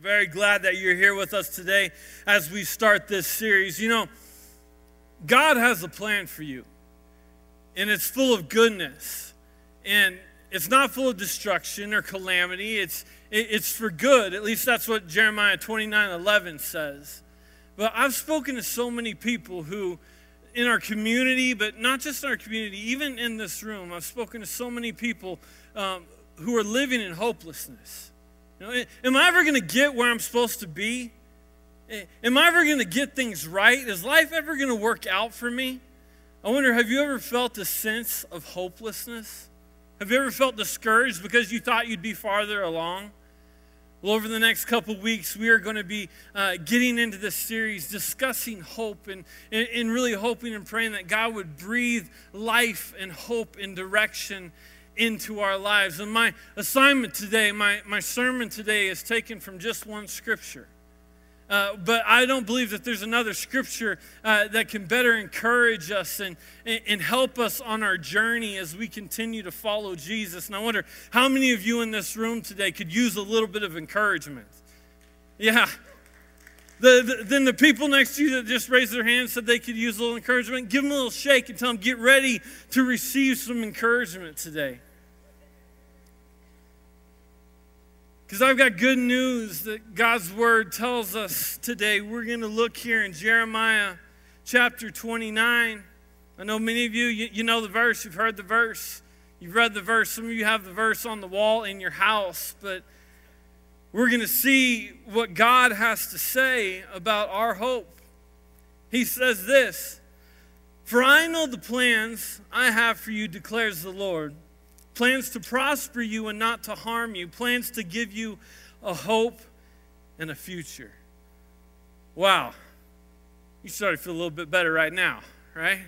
Very glad that you're here with us today as we start this series. You know, God has a plan for you, and it's full of goodness, and it's not full of destruction or calamity. It's, it's for good. At least that's what Jeremiah 29 11 says. But I've spoken to so many people who, in our community, but not just in our community, even in this room, I've spoken to so many people um, who are living in hopelessness. Am I ever going to get where I'm supposed to be? Am I ever going to get things right? Is life ever going to work out for me? I wonder, have you ever felt a sense of hopelessness? Have you ever felt discouraged because you thought you'd be farther along? Well, over the next couple weeks, we are going to be uh, getting into this series discussing hope and, and, and really hoping and praying that God would breathe life and hope and direction into our lives. And my assignment today, my, my sermon today, is taken from just one scripture. Uh, but I don't believe that there's another scripture uh, that can better encourage us and, and help us on our journey as we continue to follow Jesus. And I wonder how many of you in this room today could use a little bit of encouragement? Yeah. The, the, then the people next to you that just raised their hands said they could use a little encouragement. Give them a little shake and tell them, get ready to receive some encouragement today. Because I've got good news that God's word tells us today. We're going to look here in Jeremiah chapter 29. I know many of you, you, you, know the verse, you've heard the verse, you've read the verse. Some of you have the verse on the wall in your house, but we're going to see what God has to say about our hope. He says this For I know the plans I have for you, declares the Lord plans to prosper you and not to harm you, plans to give you a hope and a future. Wow. You start to feel a little bit better right now, right?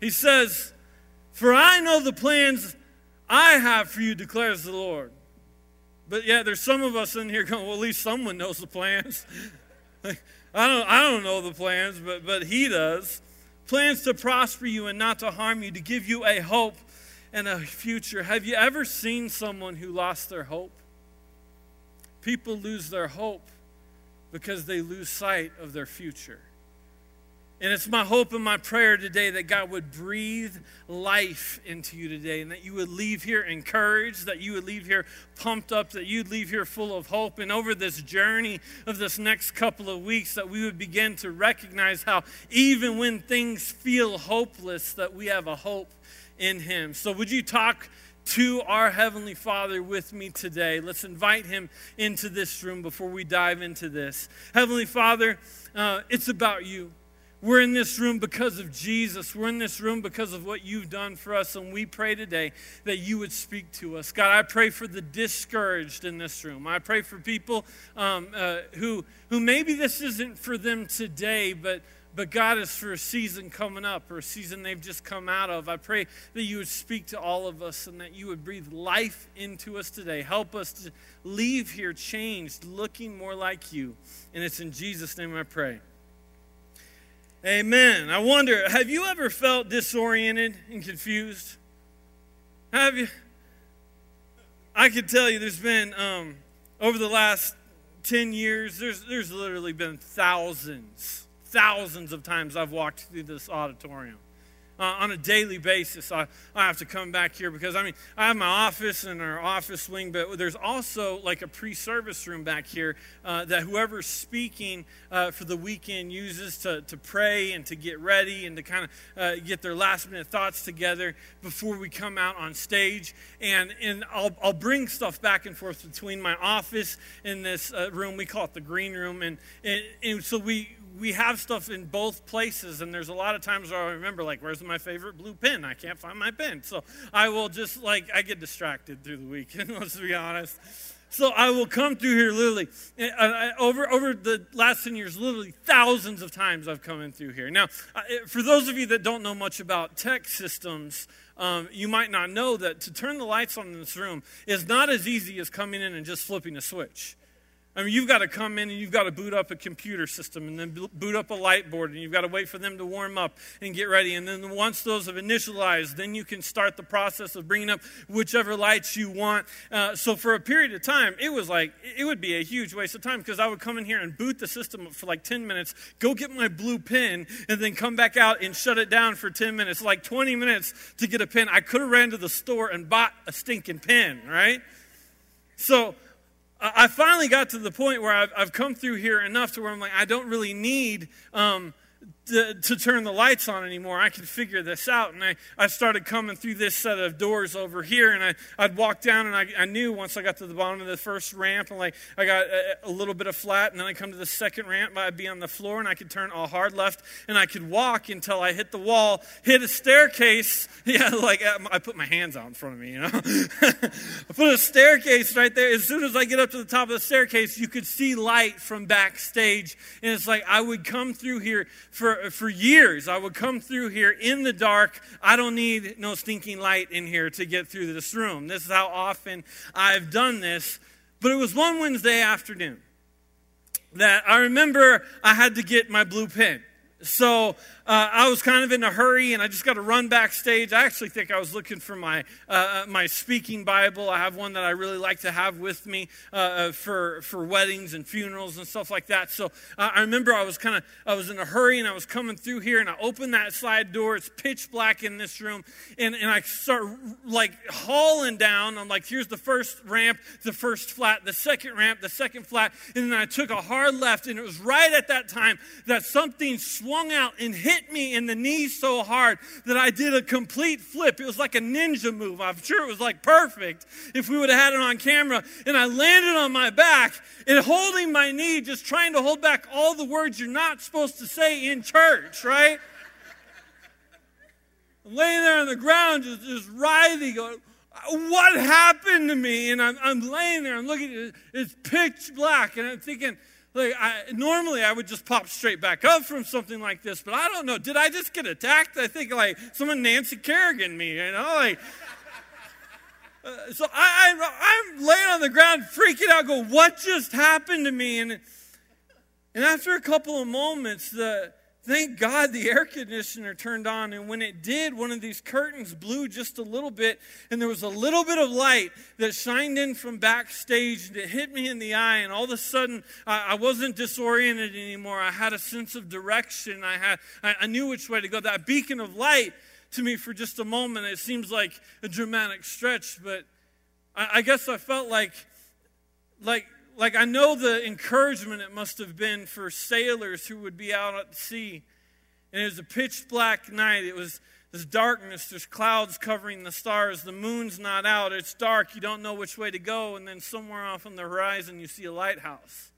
He says, For I know the plans I have for you, declares the Lord. But yeah, there's some of us in here going, well, at least someone knows the plans. I don't, I don't know the plans, but, but he does. Plans to prosper you and not to harm you, to give you a hope and a future. Have you ever seen someone who lost their hope? People lose their hope because they lose sight of their future. And it's my hope and my prayer today that God would breathe life into you today and that you would leave here encouraged, that you would leave here pumped up, that you'd leave here full of hope. And over this journey of this next couple of weeks, that we would begin to recognize how even when things feel hopeless, that we have a hope in Him. So, would you talk to our Heavenly Father with me today? Let's invite Him into this room before we dive into this. Heavenly Father, uh, it's about you. We're in this room because of Jesus. We're in this room because of what you've done for us. And we pray today that you would speak to us. God, I pray for the discouraged in this room. I pray for people um, uh, who, who maybe this isn't for them today, but but God is for a season coming up or a season they've just come out of. I pray that you would speak to all of us and that you would breathe life into us today. Help us to leave here changed, looking more like you. And it's in Jesus' name I pray. Amen. I wonder, have you ever felt disoriented and confused? Have you? I can tell you there's been, um, over the last 10 years, there's, there's literally been thousands thousands of times I've walked through this auditorium. Uh, on a daily basis, I, I have to come back here because I mean, I have my office and our office wing, but there's also like a pre service room back here uh, that whoever's speaking uh, for the weekend uses to, to pray and to get ready and to kind of uh, get their last minute thoughts together before we come out on stage. And, and I'll, I'll bring stuff back and forth between my office and this uh, room. We call it the green room. And, and, and so we, we have stuff in both places, and there's a lot of times where I remember, like, where's my favorite blue pen? I can't find my pen. So I will just, like, I get distracted through the weekend, let's be honest. So I will come through here literally over over the last 10 years, literally thousands of times I've come in through here. Now, for those of you that don't know much about tech systems, um, you might not know that to turn the lights on in this room is not as easy as coming in and just flipping a switch. I mean, you've got to come in and you've got to boot up a computer system and then boot up a light board and you've got to wait for them to warm up and get ready. And then once those have initialized, then you can start the process of bringing up whichever lights you want. Uh, so for a period of time, it was like, it would be a huge waste of time because I would come in here and boot the system for like 10 minutes, go get my blue pen, and then come back out and shut it down for 10 minutes, like 20 minutes to get a pen. I could have ran to the store and bought a stinking pen, right? So, I finally got to the point where I've, I've, come through here enough to where I'm like, I don't really need um, to, to, turn the lights on anymore. I could figure this out. And I, I started coming through this set of doors over here, and I, I'd walk down, and I, I knew once I got to the bottom of the first ramp, and like I got a, a little bit of flat, and then I come to the second ramp, I'd be on the floor, and I could turn a hard left, and I could walk until I hit the wall, hit a staircase. Yeah, like uh, I put my hands out in front of me, you know. I put a staircase right there. As soon as I get up to the top of the staircase, you could see light from backstage, and it's like I would come through here for for, years, I would come through here in the dark. I don't need no stinking light in here to get through this room. This is how often I've done this. But it was one Wednesday afternoon that I remember I had to get my blue pen. So uh, I was kind of in a hurry, and I just got to run backstage. I actually think I was looking for my uh, uh, my speaking Bible. I have one that I really like to have with me uh, uh for for weddings and funerals and stuff like that. So uh, I remember I was kind of I was in a hurry, and I was coming through here, and I opened that side door. It's pitch black in this room, and and I start like hauling down. I'm like, here's the first ramp, the first flat, the second ramp, the second flat, and then I took a hard left, and it was right at that time that something swung out and hit hit me in the knee so hard that I did a complete flip. It was like a ninja move. I'm sure it was like perfect if we would have had it on camera. And I landed on my back and holding my knee, just trying to hold back all the words you're not supposed to say in church, right? I'm laying there on the ground, just, just writhing, going, what happened to me? And I'm, I'm laying there, I'm looking it's pitch black, and I'm thinking, like, I, normally I would just pop straight back up from something like this, but I don't know. Did I just get attacked? I think like someone Nancy Kerrigan me, you know, like. Uh, so I, I, I'm laying on the ground, freaking out, go, what just happened to me? And, and after a couple of moments, the, Thank God the air conditioner turned on, and when it did, one of these curtains blew just a little bit, and there was a little bit of light that shined in from backstage, and it hit me in the eye, and all of a sudden, I, I wasn't disoriented anymore. I had a sense of direction. I, had, I, I knew which way to go. That beacon of light to me for just a moment, it seems like a dramatic stretch, but I, I guess I felt like, like like I know the encouragement it must have been for sailors who would be out at sea. And it was a pitch black night. It was this darkness. There's clouds covering the stars. The moon's not out. It's dark. You don't know which way to go. And then somewhere off on the horizon, you see a lighthouse.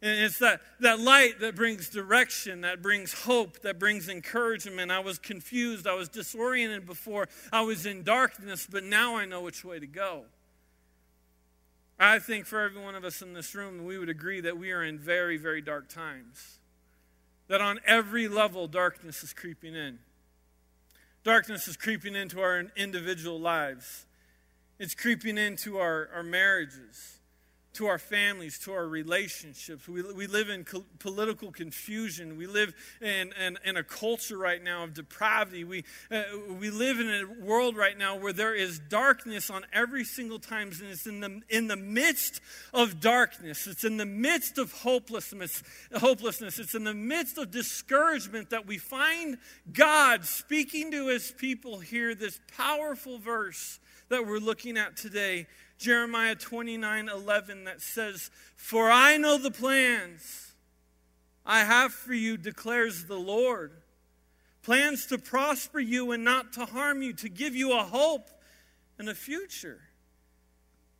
And it's that, that light that brings direction, that brings hope, that brings encouragement. I was confused. I was disoriented before. I was in darkness, but now I know which way to go. I think for every one of us in this room, we would agree that we are in very, very dark times. That on every level, darkness is creeping in. Darkness is creeping into our individual lives, it's creeping into our, our marriages to our families, to our relationships. We, we live in co- political confusion. We live in, in, in, a culture right now of depravity. We, uh, we live in a world right now where there is darkness on every single time, and it's in the, in the midst of darkness. It's in the midst of hopelessness, hopelessness. It's in the midst of discouragement that we find God speaking to his people here, this powerful verse that we're looking at today Jeremiah 29 11 that says, For I know the plans I have for you, declares the Lord. Plans to prosper you and not to harm you, to give you a hope and a future.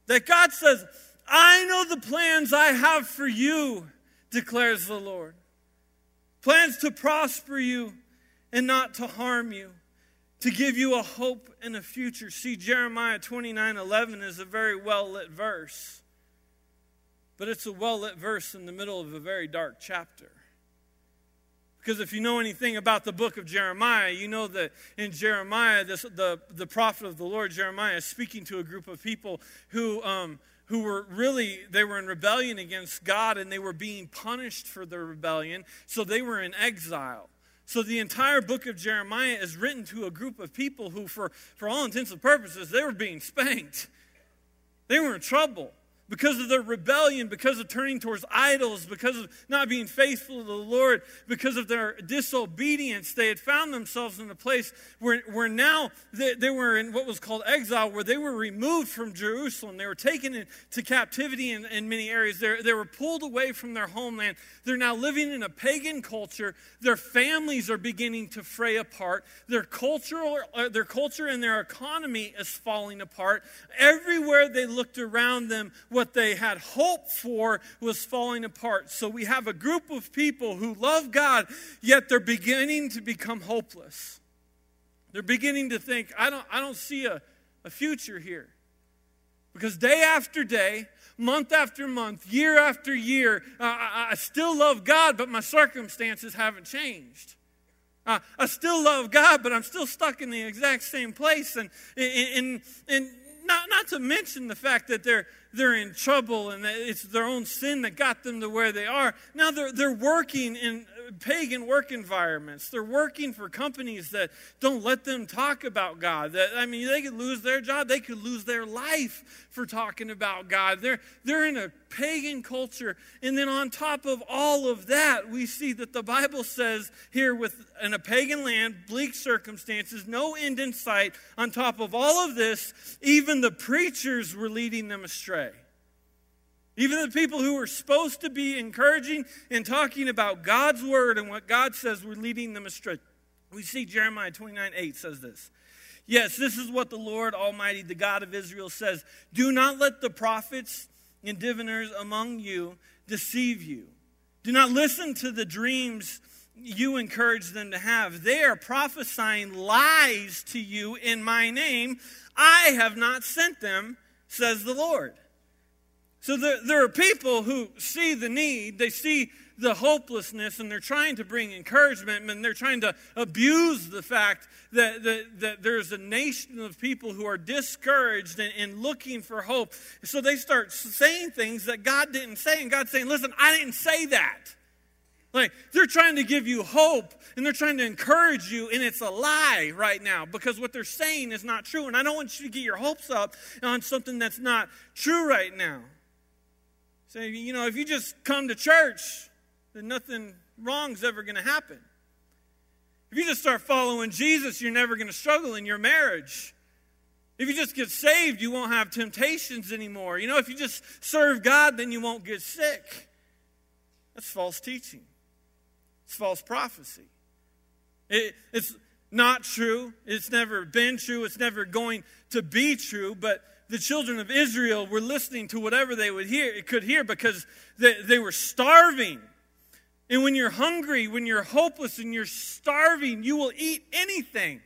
That God says, I know the plans I have for you, declares the Lord. Plans to prosper you and not to harm you to give you a hope and a future. See, Jeremiah 29 11 is a very well lit verse. but it's a well lit verse in the middle of a very dark chapter. Because if you know anything about the book of Jeremiah, you know that in Jeremiah, this, the, the prophet of the Lord, Jeremiah, is speaking to a group of people who, um, who were really, they were in rebellion against God and they were being punished for their rebellion. So they were in exile. So the entire book of Jeremiah is written to a group of people who, for, for all intents and purposes, they were being spanked. They were in trouble because of their rebellion, because of turning towards idols, because of not being faithful to the Lord, because of their disobedience, they had found themselves in a place where, where now they, they were in what was called exile, where they were removed from Jerusalem. They were taken into captivity in, in many areas. They're, they were pulled away from their homeland. They're now living in a pagan culture. Their families are beginning to fray apart. Their cultural, uh, their culture and their economy is falling apart. Everywhere they looked around them, what they had hoped for was falling apart. So we have a group of people who love God, yet they're beginning to become hopeless. They're beginning to think, I don't, I don't see a, a future here. Because day after day, month after month, year after year, uh, I, I, still love God, but my circumstances haven't changed. Uh, I still love God, but I'm still stuck in the exact same place. And, and, and not, not to mention the fact that they're, they're in trouble and it's their own sin that got them to where they are. Now they're, they're working in pagan work environments. They're working for companies that don't let them talk about God. That, I mean, they could lose their job, they could lose their life for talking about God. They're, they're in a pagan culture. And then on top of all of that, we see that the Bible says here, with in a pagan land, bleak circumstances, no end in sight, on top of all of this, even the preachers were leading them astray. Even the people who were supposed to be encouraging and talking about God's word and what God says were leading them astray. We see Jeremiah 29 8 says this. Yes, this is what the Lord Almighty, the God of Israel, says Do not let the prophets and diviners among you deceive you. Do not listen to the dreams you encourage them to have. They are prophesying lies to you in my name. I have not sent them, says the Lord. So there, there are people who see the need, they see the hopelessness, and they're trying to bring encouragement, and they're trying to abuse the fact that, that, that there's a nation of people who are discouraged and, and looking for hope. So they start saying things that God didn't say, and God's saying, Listen, I didn't say that. Like, they're trying to give you hope and they're trying to encourage you, and it's a lie right now because what they're saying is not true. And I don't want you to get your hopes up on something that's not true right now. Say, you know, if you just come to church, then nothing wrong's ever going to happen. If you just start following Jesus, you're never going to struggle in your marriage. If you just get saved, you won't have temptations anymore. You know, if you just serve God, then you won't get sick. That's false teaching, it's false prophecy. It, it's not true. It's never been true. It's never going to be true. But the children of Israel were listening to whatever they would hear, could hear because they, they were starving. And when you're hungry, when you're hopeless and you're starving, you will eat anything.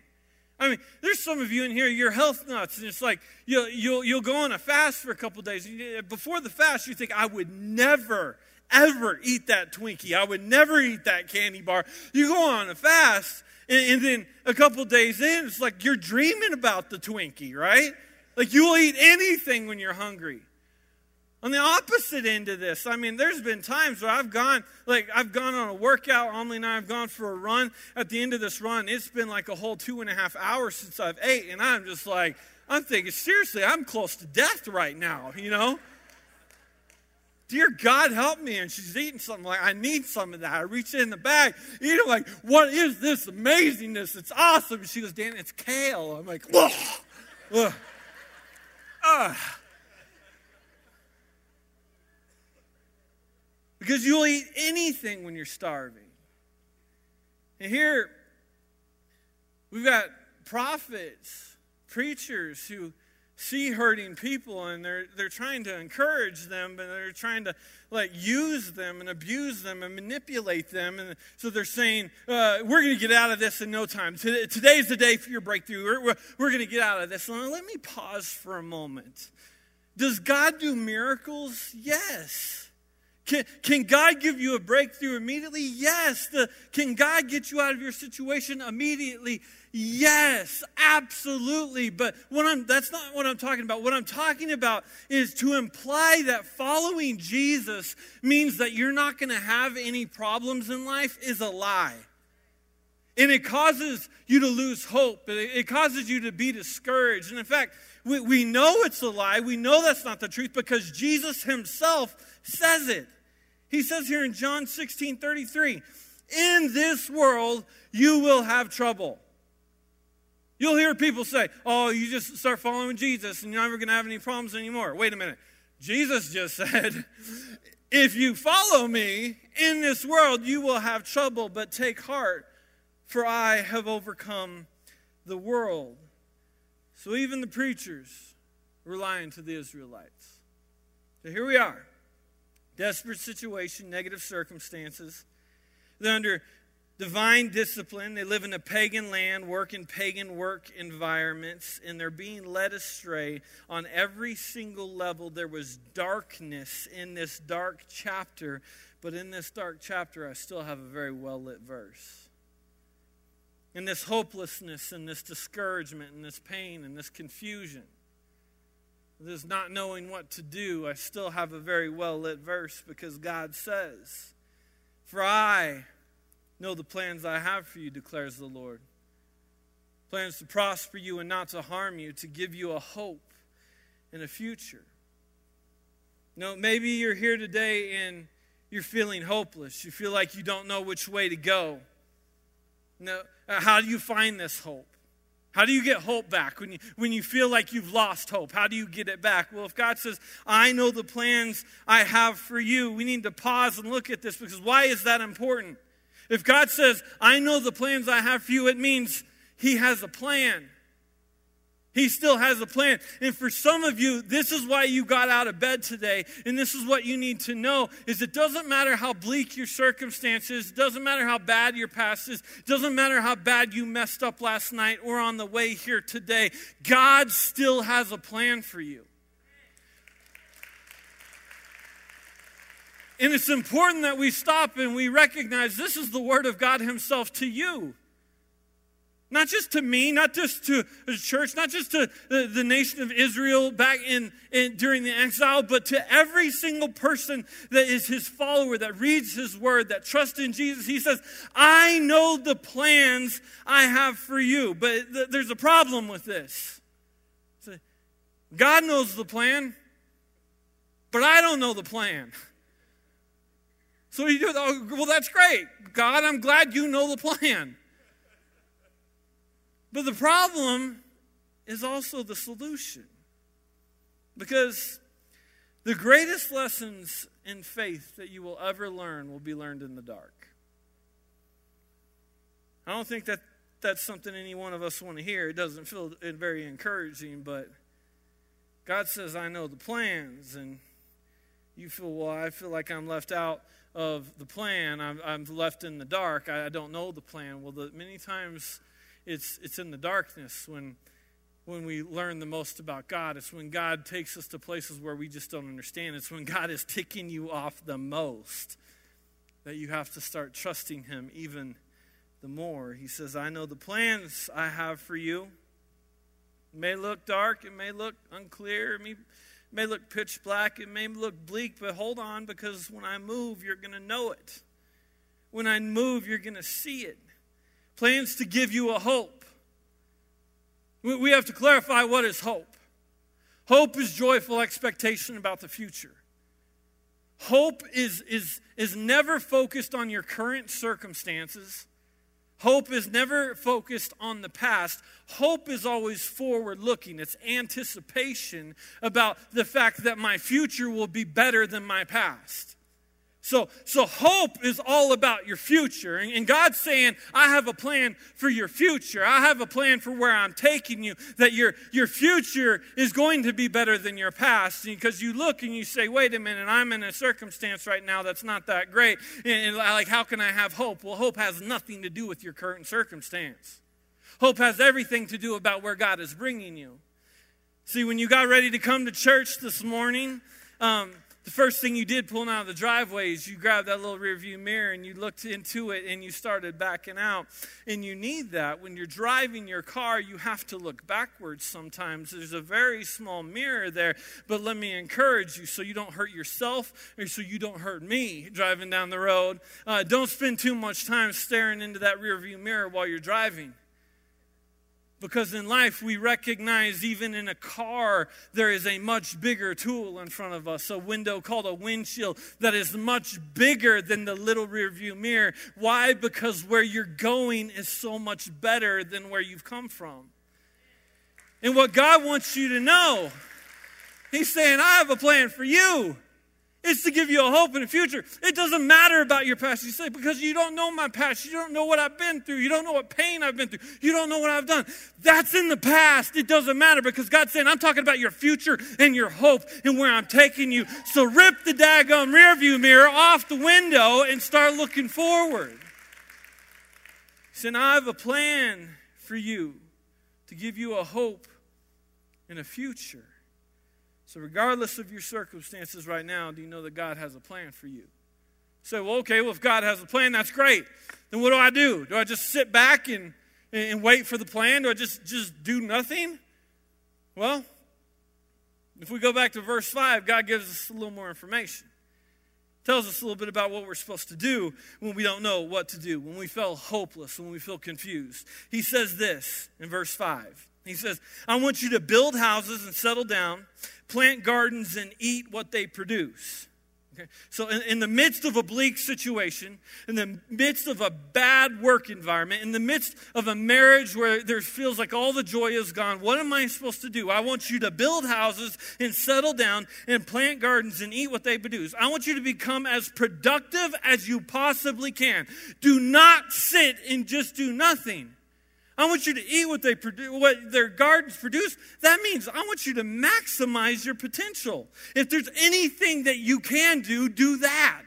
I mean, there's some of you in here, you're health nuts, and it's like you'll, you'll, you'll go on a fast for a couple days. Before the fast, you think, I would never, ever eat that Twinkie. I would never eat that candy bar. You go on a fast, and, and then a couple days in, it's like you're dreaming about the Twinkie, right? Like you will eat anything when you're hungry. On the opposite end of this, I mean, there's been times where I've gone, like, I've gone on a workout. Emily and I have gone for a run. At the end of this run, it's been like a whole two and a half hours since I've ate. And I'm just like, I'm thinking, seriously, I'm close to death right now, you know? Dear God, help me. And she's eating something like, I need some of that. I reach in the bag, eat it like, what is this amazingness? It's awesome. And she goes, Dan, it's kale. I'm like, ugh. Ah. Because you'll eat anything when you're starving. And here, we've got prophets, preachers who see hurting people and they're, they're trying to encourage them and they're trying to like use them and abuse them and manipulate them. And so they're saying uh, we're going to get out of this in no time. Today's the day for your breakthrough. We're, we're, we're going to get out of this. And let me pause for a moment. Does god do miracles? Yes Can, can God give you a breakthrough immediately? Yes. The, can God get you out of your situation immediately? Yes, absolutely. But what I'm, that's not what I'm talking about. What I'm talking about is to imply that following Jesus means that you're not going to have any problems in life is a lie. And it causes you to lose hope. It causes you to be discouraged. And in fact, we, we know it's a lie. We know that's not the truth because Jesus himself says it. He says here in John 16 33, in this world you will have trouble. You'll hear people say, oh, you just start following Jesus and you're never going to have any problems anymore. Wait a minute. Jesus just said, if you follow me in this world, you will have trouble, but take heart, for I have overcome the world. So even the preachers were lying to the Israelites. So here we are desperate situation, negative circumstances. They're under divine discipline. They live in a pagan land, work in pagan work environments, and they're being led astray on every single level. There was darkness in this dark chapter, but in this dark chapter, I still have a very well lit verse. In this hopelessness and this discouragement and this pain and this confusion this not knowing what to do, I still have a very well lit verse because God says, For I know the plans I have for you, declares the Lord. Plans to prosper you and not to harm you, to give you a hope and a future. You know, maybe you're here today and you're feeling hopeless. You feel like you don't know which way to go. Now, how do you find this hope? How do you get hope back when you, when you feel like you've lost hope? How do you get it back? Well, if God says, I know the plans I have for you, we need to pause and look at this because why is that important? If God says, I know the plans I have for you, it means He has a plan. He still has a plan. And for some of you, this is why you got out of bed today. And this is what you need to know is it doesn't matter how bleak your circumstances, it doesn't matter how bad your past is, it doesn't matter how bad you messed up last night or on the way here today. God still has a plan for you. And it's important that we stop and we recognize this is the word of God himself to you. Not just to me, not just to the church, not just to the, the nation of Israel back in, in, during the exile, but to every single person that is his follower, that reads his word, that trusts in Jesus. He says, I know the plans I have for you. But th- there's a problem with this. God knows the plan, but I don't know the plan. So you do, oh, well, that's great. God, I'm glad you know the plan. But the problem is also the solution. Because the greatest lessons in faith that you will ever learn will be learned in the dark. I don't think that that's something any one of us want to hear. It doesn't feel very encouraging, but God says, I know the plans. And you feel, well, I feel like I'm left out of the plan. I'm, I'm left in the dark. I, I don't know the plan. Well, the, many times it's, it's in the darkness when, when we learn the most about God. It's when God takes us to places where we just don't understand. It's when God is ticking you off the most that you have to start trusting Him even the more. He says, I know the plans I have for you. It may look dark, it may look unclear, it may, it may look pitch black, it may look bleak, but hold on because when I move, you're going to know it. When I move, you're going to see it plans to give you a hope. We have to clarify what is hope. Hope is joyful expectation about the future. Hope is, is, is never focused on your current circumstances. Hope is never focused on the past. Hope is always forward looking. It's anticipation about the fact that my future will be better than my past. So, so hope is all about your future. And, and, God's saying, I have a plan for your future. I have a plan for where I'm taking you, that your, your future is going to be better than your past. Because you look and you say, wait a minute, I'm in a circumstance right now that's not that great. And, and like, how can I have hope? Well, hope has nothing to do with your current circumstance. Hope has everything to do about where God is bringing you. See, when you got ready to come to church this morning, um, the first thing you did pulling out of the driveway is you grabbed that little rear view mirror and you looked into it and you started backing out. And you need that. When you're driving your car, you have to look backwards sometimes. There's a very small mirror there, but let me encourage you so you don't hurt yourself or so you don't hurt me driving down the road. Uh, don't spend too much time staring into that rear view mirror while you're driving. Because in life, we recognize even in a car, there is a much bigger tool in front of us, a window called a windshield that is much bigger than the little rear view mirror. Why? Because where you're going is so much better than where you've come from. And what God wants you to know, He's saying, I have a plan for you. It's to give you a hope in the future. It doesn't matter about your past. You say, because you don't know my past. You don't know what I've been through. You don't know what pain I've been through. You don't know what I've done. That's in the past. It doesn't matter because God's saying, I'm talking about your future and your hope and where I'm taking you. So rip the daggone rearview mirror off the window and start looking forward. He said, I have a plan for you to give you a hope and a future. So, regardless of your circumstances right now, do you know that God has a plan for you? So, well, okay, well, if God has a plan, that's great. Then what do I do? Do I just sit back and, and wait for the plan? Do I just, just do nothing? Well, if we go back to verse 5, God gives us a little more information. Tells us a little bit about what we're supposed to do when we don't know what to do, when we feel hopeless, when we feel confused. He says this in verse 5. He says, I want you to build houses and settle down plant gardens and eat what they produce. Okay? So, in, in, the midst of a bleak situation, in the midst of a bad work environment, in the midst of a marriage where there feels like all the joy is gone, what am I supposed to do? I want you to build houses and settle down and plant gardens and eat what they produce. I want you to become as productive as you possibly can. Do not sit and just do nothing. I want you to eat what they produce, what their gardens produce. That means I want you to maximize your potential. If there's anything that you can do, do that.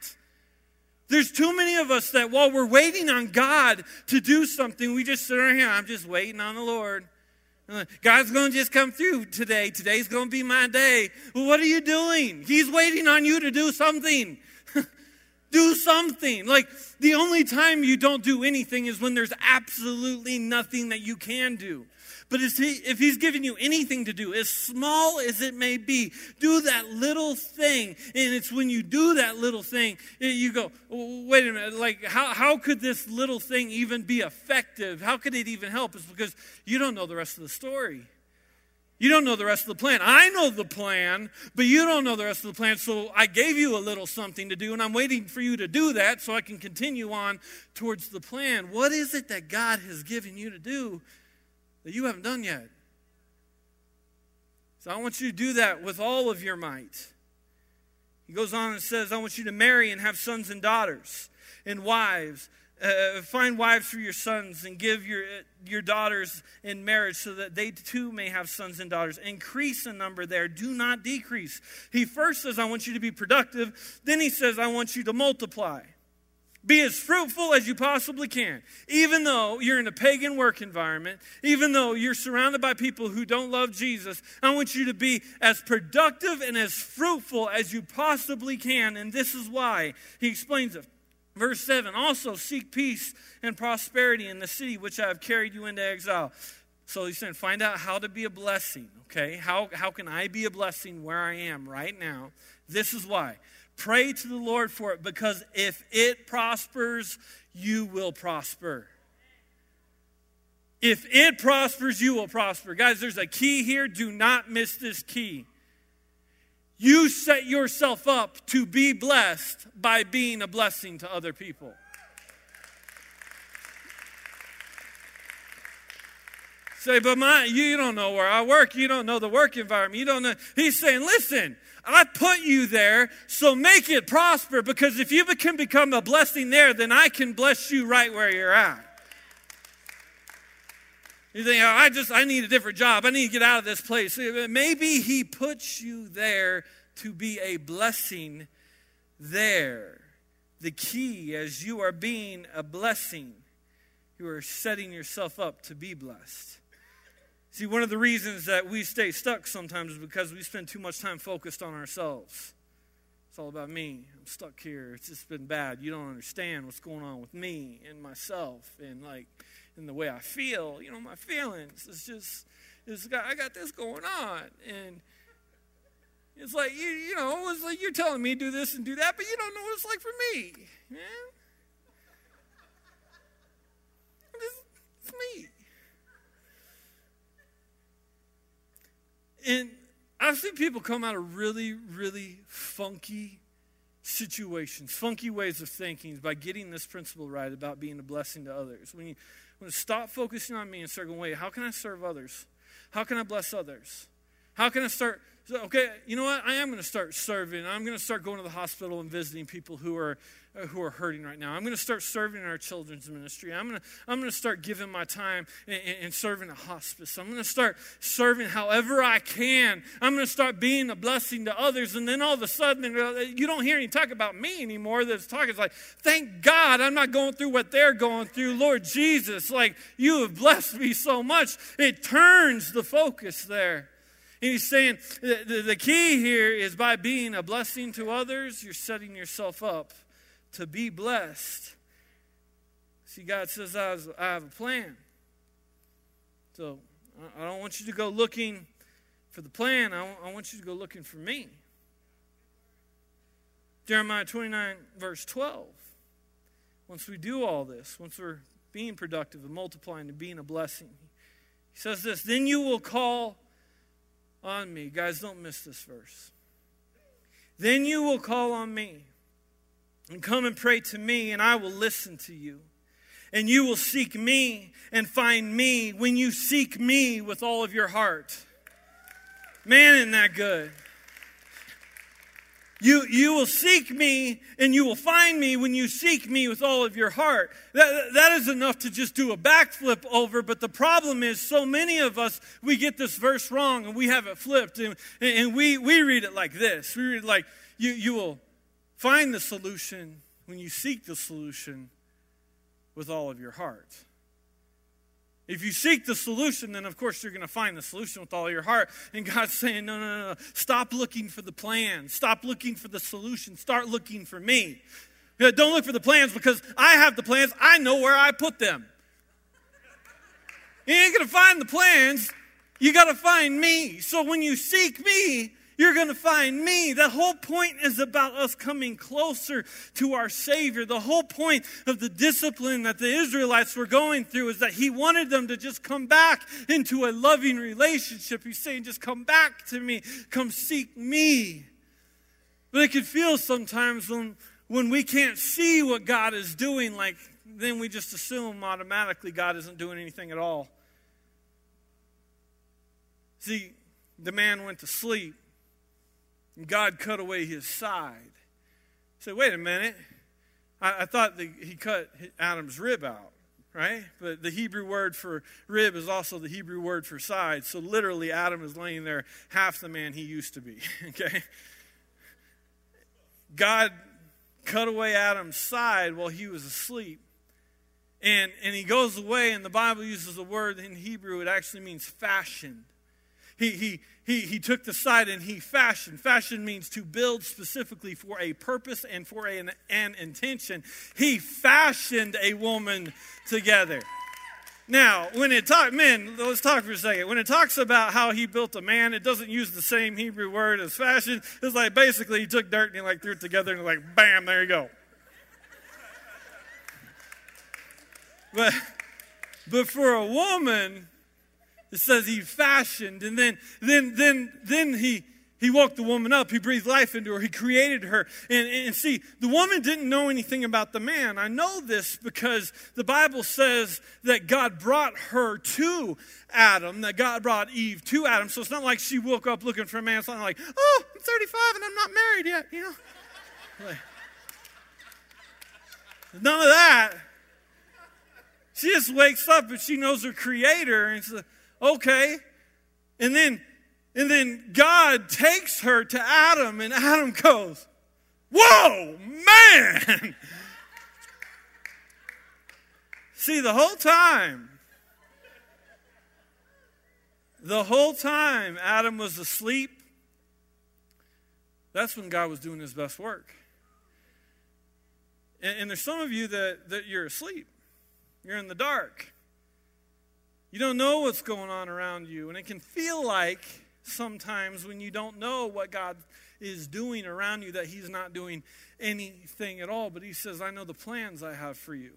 There's too many of us that while we're waiting on God to do something, we just sit around here. I'm just waiting on the Lord. Uh, God's going to just come through today. Today's going to be my day. Well, what are you doing? He's waiting on you to do something. Do something. Like the only time you don't do anything is when there's absolutely nothing that you can do. But if he's giving you anything to do, as small as it may be, do that little thing. And it's when you do that little thing, you go, wait a minute, like, how, how could this little thing even be effective? How could it even help? It's because you don't know the rest of the story. You don't know the rest of the plan. I know the plan, but you don't know the rest of the plan. So I gave you a little something to do, and I'm waiting for you to do that so I can continue on towards the plan. What is it that God has given you to do that you haven't done yet? So I want you to do that with all of your might. He goes on and says, I want you to marry and have sons and daughters and wives uh, find wives for your sons and give your, your daughters in marriage so that they too may have sons and daughters. Increase in number there, do not decrease. He first says, I want you to be productive. Then he says, I want you to multiply. Be as fruitful as you possibly can. Even though you're in a pagan work environment, even though you're surrounded by people who don't love Jesus, I want you to be as productive and as fruitful as you possibly can. And this is why. He explains it. Verse 7 Also seek peace and prosperity in the city which I have carried you into exile. So he's saying, find out how to be a blessing, okay? How, how can I be a blessing where I am right now? This is why. Pray to the Lord for it because if it prospers, you will prosper. If it prospers, you will prosper. Guys, there's a key here. Do not miss this key. You set yourself up to be blessed by being a blessing to other people. Say, but my, you don't know where I work. You don't know the work environment. You don't know. He's saying, listen, I put you there, so make it prosper because if you can become a blessing there, then I can bless you right where you're at. You think, oh, I just, I need a different job. I need to get out of this place. Maybe He puts you there to be a blessing there. The key, as you are being a blessing, you are setting yourself up to be blessed. See, one of the reasons that we stay stuck sometimes is because we spend too much time focused on ourselves. It's all about me. I'm stuck here. It's just been bad. You don't understand what's going on with me and myself and like and the way I feel. You know, my feelings. It's just it's got, I got this going on and it's like you you know it's like you're telling me do this and do that, but you don't know what it's like for me, man. It's, it's me. And I've seen people come out of really, really funky situations, funky ways of thinking by getting this principle right about being a blessing to others. When you, when you stop focusing on me and start going, wait, how can I serve others? How can I bless others? How can I start okay, you know what? I am going to start serving. I'm going to start going to the hospital and visiting people who are who are hurting right now. I'm going to start serving in our children's ministry. I'm going to I'm going to start giving my time and, serving a hospice. I'm going to start serving however I can. I'm going to start being a blessing to others. And then all of a sudden, uh, you don't hear any talk about me anymore. That's talking like, thank God I'm not going through what they're going through. Lord Jesus, like you have blessed me so much. It turns the focus there. And he's saying the, the, the key here is by being a blessing to others, you're setting yourself up to be blessed. See, God says, I have a plan. So I don't want you to go looking for the plan, I want you to go looking for me. Jeremiah 29, verse 12. Once we do all this, once we're being productive and multiplying and being a blessing, he says this Then you will call on me. Guys, don't miss this verse. Then you will call on me and come and pray to me, and I will listen to you. And you will seek me and find me when you seek me with all of your heart. Man, isn't that good? You, you will seek me and you will find me when you seek me with all of your heart. That, that is enough to just do a backflip over, but the problem is so many of us, we get this verse wrong and we have it flipped and, and we, we read it like this. We read like, you, you will find the solution when you seek the solution with all of your heart. If you seek the solution, then of course you're going to find the solution with all your heart. And God's saying, no, no, no, no. Stop looking for the plan. Stop looking for the solution. Start looking for me. Don't look for the plans because I have the plans. I know where I put them. You ain't going to find the plans. You got to find me. So when you seek me, you're going to find me. The whole point is about us coming closer to our Savior. The whole point of the discipline that the Israelites were going through is that He wanted them to just come back into a loving relationship. He's saying, just come back to me, come seek me. But it can feel sometimes when, when we can't see what God is doing, like then we just assume automatically God isn't doing anything at all. See, the man went to sleep God cut away his side. Say, wait a minute. I, I thought the, he cut Adam's rib out, right? But the Hebrew word for rib is also the Hebrew word for side. So literally, Adam is laying there half the man he used to be, okay? God cut away Adam's side while he was asleep. And, and he goes away, and the Bible uses the word in Hebrew, it actually means fashioned. He, he, he, he took the side and he fashioned. Fashion means to build specifically for a purpose and for an, an intention. He fashioned a woman together. Now, when it talks, men, let's talk for a second. When it talks about how he built a man, it doesn't use the same Hebrew word as fashion. It's like basically he took dirt and he like threw it together and like, bam, there you go. But, but for a woman, it says he fashioned, and then then then then he he woke the woman up. He breathed life into her. He created her. And, and see, the woman didn't know anything about the man. I know this because the Bible says that God brought her to Adam, that God brought Eve to Adam. So it's not like she woke up looking for a man. It's not like, oh, I'm 35 and I'm not married yet, you know? Like, none of that. She just wakes up and she knows her creator. And like, Okay. And then and then God takes her to Adam and Adam goes, "Whoa, man!" See, the whole time the whole time Adam was asleep, that's when God was doing his best work. And, and there's some of you that, that you're asleep, you're in the dark. You don't know what's going on around you. And it can feel like sometimes when you don't know what God is doing around you that He's not doing anything at all. But He says, I know the plans I have for you.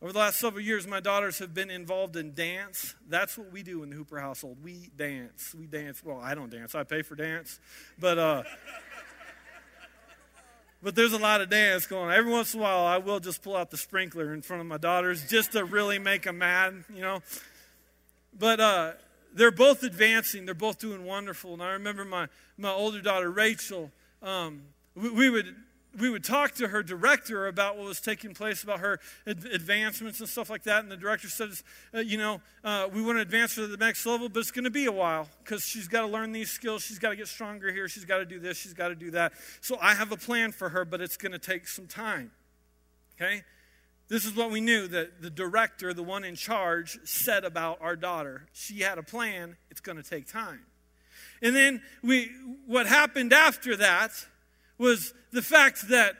Over the last several years, my daughters have been involved in dance. That's what we do in the Hooper household. We dance. We dance. Well, I don't dance. I pay for dance. But, uh, but there's a lot of dance going on. Every once in a while, I will just pull out the sprinkler in front of my daughters just to really make them mad, you know. But uh, they're both advancing. They're both doing wonderful. And I remember my, my older daughter, Rachel, um, we, we would we would talk to her director about what was taking place, about her advancements and stuff like that. And the director says, uh, you know, uh, we want to advance her to the next level, but it's going to be a while because she's got to learn these skills. She's got to get stronger here. She's got to do this. She's got to do that. So I have a plan for her, but it's going to take some time. Okay? This is what we knew that the director, the one in charge, said about our daughter. She had a plan. It's going to take time. And then we, what happened after that was the fact that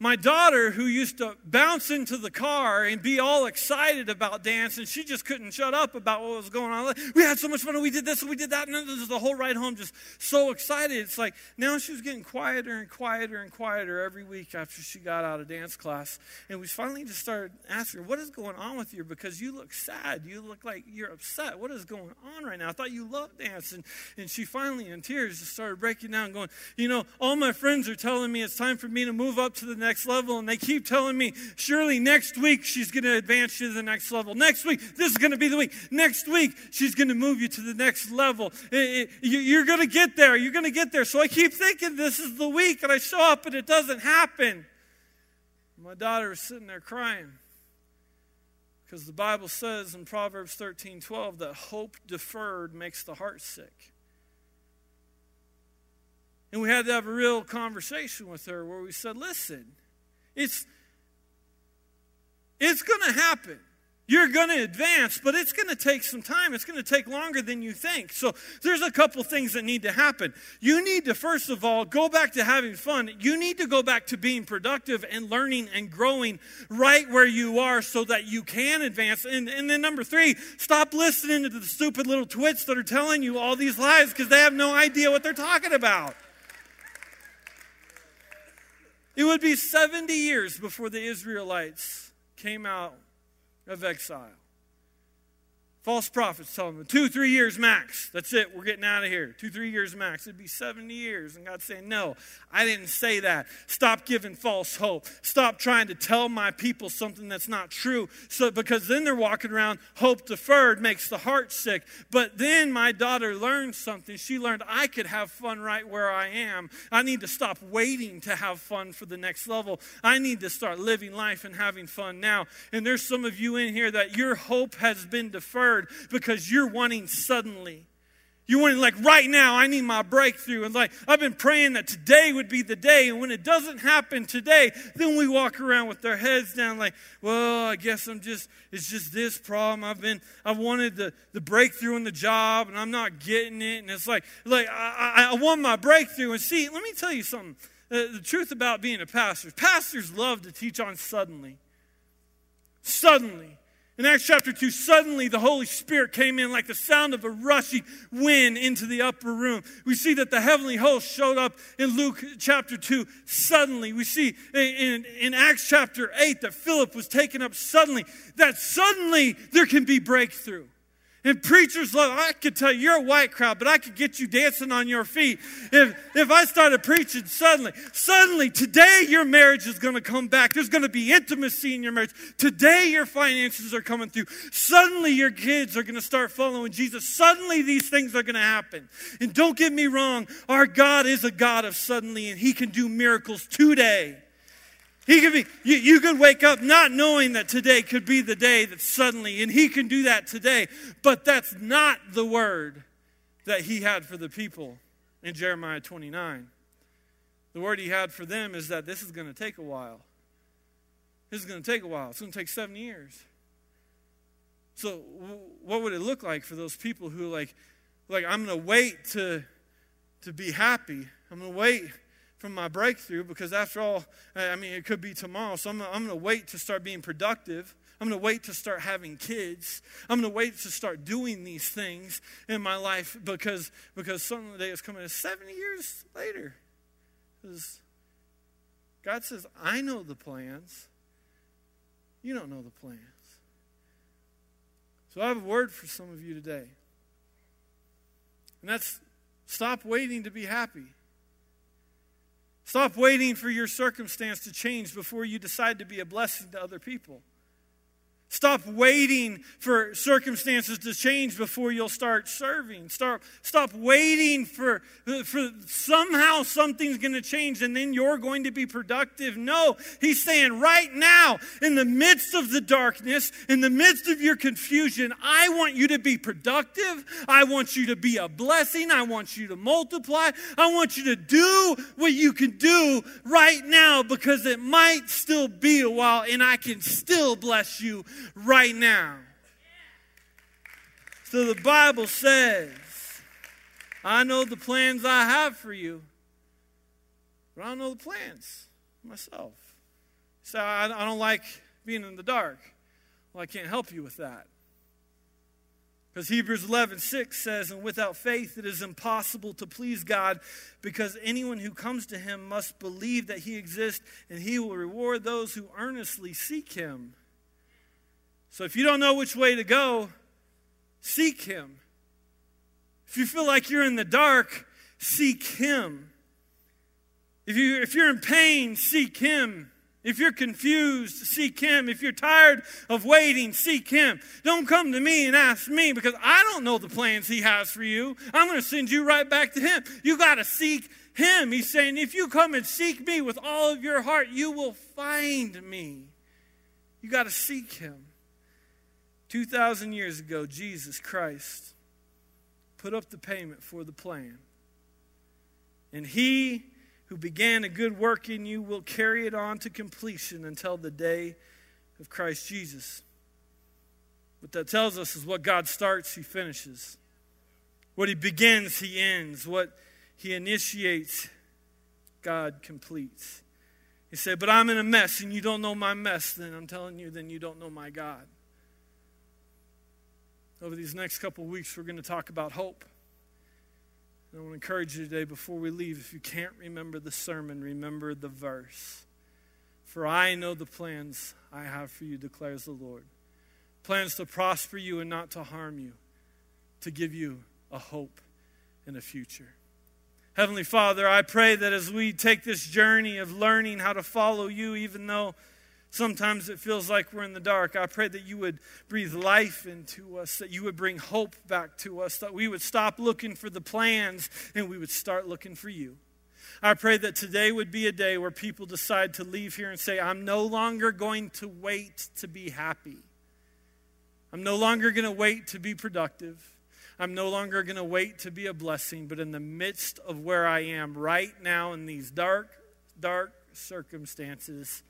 my daughter, who used to bounce into the car and be all excited about dance, and she just couldn't shut up about what was going on. We had so much fun, and we did this, and we did that, and was the whole ride home just so excited. It's like now she was getting quieter and quieter and quieter every week after she got out of dance class. And we finally just started asking her, What is going on with you? Because you look sad. You look like you're upset. What is going on right now? I thought you loved dance. And, and she finally, in tears, just started breaking down, going, You know, all my friends are telling me it's time for me to move up to the next next level. And they keep telling me, surely next week she's going to advance you to the next level. Next week, this is going to be the week. Next week, she's going to move you to the next level. You're going to get there. You're going to get there. So I keep thinking this is the week, and I show up and it doesn't happen. My daughter is sitting there crying. Because the Bible says in Proverbs 13 12 that hope deferred makes the heart sick. And we had to have a real conversation with her where we said, listen, it's, it's going to happen. You're going to advance, but it's going to take some time. It's going to take longer than you think. So there's a couple things that need to happen. You need to, first of all, go back to having fun. You need to go back to being productive and learning and growing right where you are so that you can advance. And, and then, number three, stop listening to the stupid little twits that are telling you all these lies because they have no idea what they're talking about. It would be 70 years before the Israelites came out of exile. False prophets telling them two, three years max. That's it. We're getting out of here. Two, three years max. It'd be 70 years. And God's saying, No, I didn't say that. Stop giving false hope. Stop trying to tell my people something that's not true. So because then they're walking around, hope deferred makes the heart sick. But then my daughter learned something. She learned I could have fun right where I am. I need to stop waiting to have fun for the next level. I need to start living life and having fun now. And there's some of you in here that your hope has been deferred because you're wanting suddenly. You're wanting, like, right now, I need my breakthrough. And, like, I've been praying that today would be the day. And when it doesn't happen today, then we walk around with our heads down, like, well, I guess I'm just, it's just this problem. I've been, I wanted the, the breakthrough in the job, and I'm not getting it. And it's like, like I, I, I want my breakthrough. And see, let me tell you something. The, the truth about being a pastor pastors love to teach on suddenly. Suddenly. In Acts chapter 2, suddenly the Holy Spirit came in like the sound of a rushing wind into the upper room. We see that the heavenly host showed up in Luke chapter 2 suddenly. We see in, in Acts chapter 8 that Philip was taken up suddenly, that suddenly there can be breakthrough. And preachers love, I could tell you, you're a white crowd, but I could get you dancing on your feet if, if I started preaching suddenly. Suddenly, today your marriage is going to come back. There's going to be intimacy in your marriage. Today your finances are coming through. Suddenly your kids are going to start following Jesus. Suddenly these things are going to happen. And don't get me wrong, our God is a God of suddenly, and He can do miracles today. He could be, you, you could wake up not knowing that today could be the day that suddenly, and he can do that today. But that's not the word that he had for the people in Jeremiah 29. The word he had for them is that this is going to take a while. This is going to take a while. It's going to take seven years. So, what would it look like for those people who, like, like I'm going to wait to to be happy. I'm going to wait from my breakthrough because, after all, I mean, it could be tomorrow. So I'm, I'm going to wait to start being productive. I'm going to wait to start having kids. I'm going to wait to start doing these things in my life because, because someday is coming 70 years later. Because God says, I know the plans. You don't know the plans. So I have a word for some of you today. And that's stop waiting to be happy. Stop waiting for your circumstance to change before you decide to be a blessing to other people. Stop waiting for circumstances to change before you'll start serving. Start, stop waiting for, for somehow something's going to change and then you're going to be productive. No, he's saying right now, in the midst of the darkness, in the midst of your confusion, I want you to be productive. I want you to be a blessing. I want you to multiply. I want you to do what you can do right now because it might still be a while and I can still bless you right now. So the Bible says, I know the plans I have for you, but I don't know the plans myself. So I, I don't like being in the dark. Well, I can't help you with that. Because Hebrews 11, 6 says, And without faith it is impossible to please God, because anyone who comes to him must believe that he exists, and he will reward those who earnestly seek him. So if you don't know which way to go, seek Him. If you feel like you're in the dark, seek Him. If, you, if you're in pain, seek Him. If you're confused, seek Him. If you're tired of waiting, seek Him. Don't come to me and ask me because I don't know the plans He has for you. I'm going to send you right back to Him. You got to seek Him. He's saying, if you come and seek me with all of your heart, you will find me. You got to seek Him. 2,000 years ago, Jesus Christ put up the payment for the plan. And he who began a good work in you will carry it on to completion until the day of Christ Jesus. What that tells us is what God starts, he finishes. What he begins, he ends. What he initiates, God completes. He said, But I'm in a mess and you don't know my mess, then I'm telling you, then you don't know my God. Over these next couple weeks, we're going to talk about hope. And I want to encourage you today, before we leave, if you can't remember the sermon, remember the verse. For I know the plans I have for you, declares the Lord. Plans to prosper you and not to harm you, to give you a hope and a future. Heavenly Father, I pray that as we take this journey of learning how to follow you, even though Sometimes it feels like we're in the dark. I pray that you would breathe life into us, that you would bring hope back to us, that we would stop looking for the plans and we would start looking for you. I pray that today would be a day where people decide to leave here and say, I'm no longer going to wait to be happy. I'm no longer going to wait to be productive. I'm no longer going to wait to be a blessing, but in the midst of where I am right now in these dark, dark circumstances,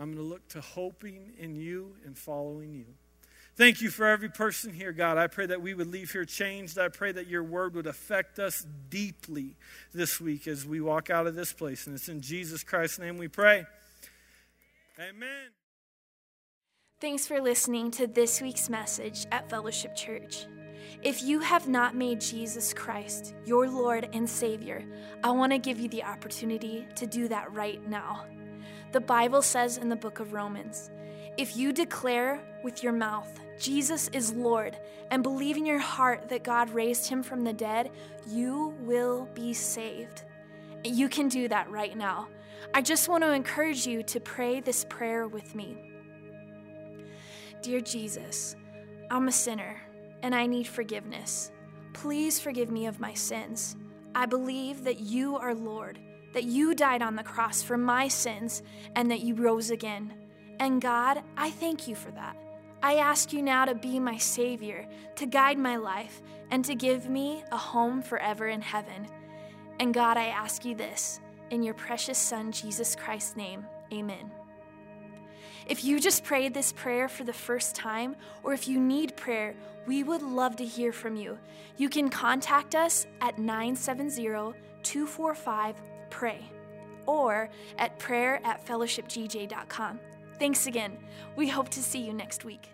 I'm going to look to hoping in you and following you. Thank you for every person here, God. I pray that we would leave here changed. I pray that your word would affect us deeply this week as we walk out of this place. And it's in Jesus Christ's name we pray. Amen. Thanks for listening to this week's message at Fellowship Church. If you have not made Jesus Christ your Lord and Savior, I want to give you the opportunity to do that right now. The Bible says in the book of Romans if you declare with your mouth, Jesus is Lord, and believe in your heart that God raised him from the dead, you will be saved. You can do that right now. I just want to encourage you to pray this prayer with me. Dear Jesus, I'm a sinner and I need forgiveness. Please forgive me of my sins. I believe that you are Lord that you died on the cross for my sins and that you rose again. And God, I thank you for that. I ask you now to be my Savior, to guide my life, and to give me a home forever in heaven. And God, I ask you this in your precious Son, Jesus Christ's name. Amen. If you just prayed this prayer for the first time, or if you need prayer, we would love to hear from you. You can contact us at 970 245 PRAY or at prayer at fellowshipgj.com. Thanks again. We hope to see you next week.